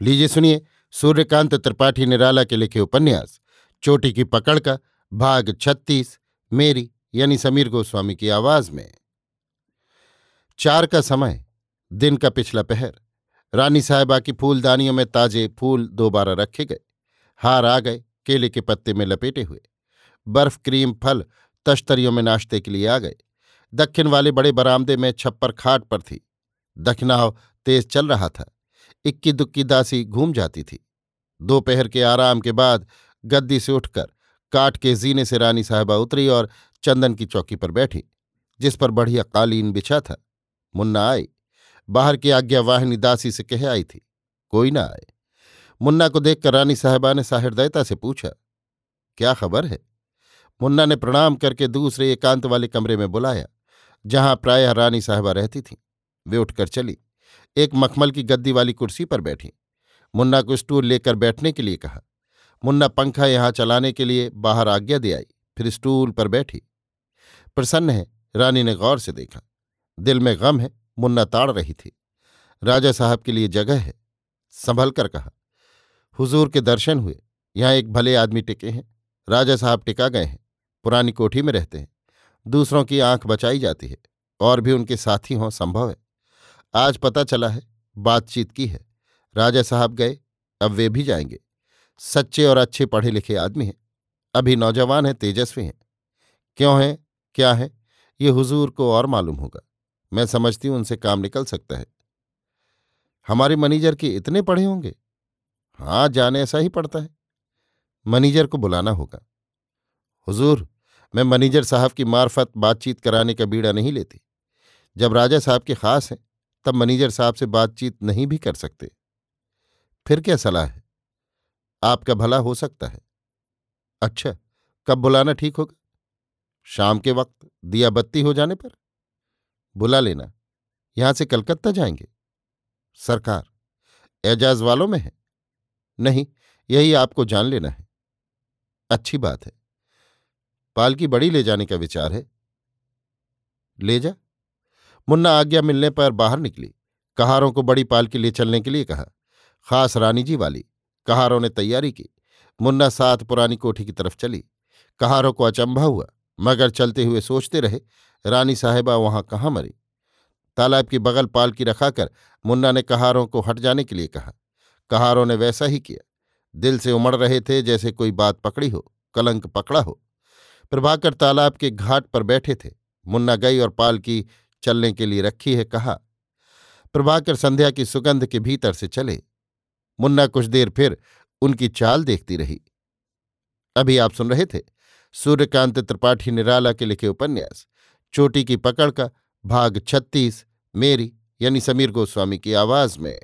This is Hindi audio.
लीजिए सुनिए सूर्यकांत त्रिपाठी निराला के लिखे उपन्यास, चोटी की पकड़ का भाग छत्तीस, मेरी यानी समीर गोस्वामी की आवाज़ में। चार का समय, दिन का पिछला पहर, रानी साहेबा की फूलदानियों में ताजे फूल दोबारा रखे गए, हार आ गए, केले के पत्ते में लपेटे हुए, बर्फ़ क्रीम फल तश्तरियों में नाश्ते के लिए आ गए, दक्षिण वाले बड़े बरामदे में छप्पर खाट पर थी, दखनाव तेज चल रहा था इक्की दुक्की दासी घूम जाती थी। दोपहर के आराम के बाद गद्दी से उठकर काट के जीने से रानी साहबा उतरी और चंदन की चौकी पर बैठी, जिस पर बढ़िया कालीन बिछा था। मुन्ना आई। बाहर की आज्ञा वाहिनी दासी से कह आई थी, कोई ना आए। मुन्ना को देखकर रानी साहबा ने साहृदयता से पूछा, क्या खबर है? मुन्ना ने प्रणाम करके दूसरे एकांत वाले कमरे में बुलाया, जहाँ प्रायः रानी साहबा रहती थीं। वे उठकर चली। एक मखमल की गद्दी वाली कुर्सी पर बैठी। मुन्ना को स्टूल लेकर बैठने के लिए कहा। मुन्ना पंखा यहाँ चलाने के लिए बाहर आज्ञा दे आई, फिर स्टूल पर बैठी। प्रसन्न है, रानी ने गौर से देखा। दिल में गम है, मुन्ना ताड़ रही थी। राजा साहब के लिए जगह है, संभल कर कहा। हुजूर के दर्शन हुए, यहाँ एक भले आदमी टिके हैं। राजा साहब टिका गए हैं, पुरानी कोठी में रहते हैं। दूसरों की आँख बचाई जाती है, और भी उनके साथी हों, संभव है। आज पता चला है, बातचीत की है। राजा साहब गए, अब वे भी जाएँगे। सच्चे और अच्छे पढ़े लिखे आदमी हैं। अभी नौजवान हैं, तेजस्वी हैं। क्यों हैं, क्या है, ये हुजूर को और मालूम होगा। मैं समझती हूँ उनसे काम निकल सकता है। हमारे मनीजर के इतने पढ़े होंगे? हाँ जाने ऐसा ही पड़ता है। मनीजर को बुलाना होगा। हुजूर, मैं मनीजर साहब की मार्फत बातचीत कराने का बीड़ा नहीं लेती। जब राजा साहब के खास हैं तब मैनेजर साहब से बातचीत नहीं भी कर सकते। फिर क्या सलाह है? आपका भला हो सकता है। अच्छा कब बुलाना ठीक होगा? शाम के वक्त दिया बत्ती हो जाने पर? बुला लेना, यहाँ से कलकत्ता जाएँगे। सरकार, एजाज वालों में है। नहीं, यही आपको जान लेना है। अच्छी बात है। पालकी बड़ी ले जाने का विचार है। ले जा। मुन्ना आज्ञा मिलने पर बाहर निकली। कहारों को बड़ी पालकी ले चलने के लिए कहा। खास रानी जी वाली, कहारों ने तैयारी की। मुन्ना साथ पुरानी कोठी की तरफ़ चली। कहारों को अचंभा हुआ, मगर चलते हुए सोचते रहे, रानी साहेबा वहाँ कहाँ मरी? तालाब की बगल पालकी रखाकर मुन्ना ने कहारों को हट जाने के लिए कहा। कहारों ने वैसा ही किया। दिल से उमड़ रहे थे जैसे कोई बात पकड़ी हो, कलंक पकड़ा हो। प्रभाकर तालाब के घाट पर बैठे थे। मुन्ना गई और पालकी चलने के लिए रखी है कहा। प्रभाकर संध्या की सुगंध के भीतर से चले। मुन्ना कुछ देर फिर उनकी चाल देखती रही। अभी आप सुन रहे थे सूर्यकांत त्रिपाठी निराला के लिखे उपन्यास, चोटी की पकड़ का भाग छत्तीस, मेरी यानी समीर गोस्वामी की आवाज़ में।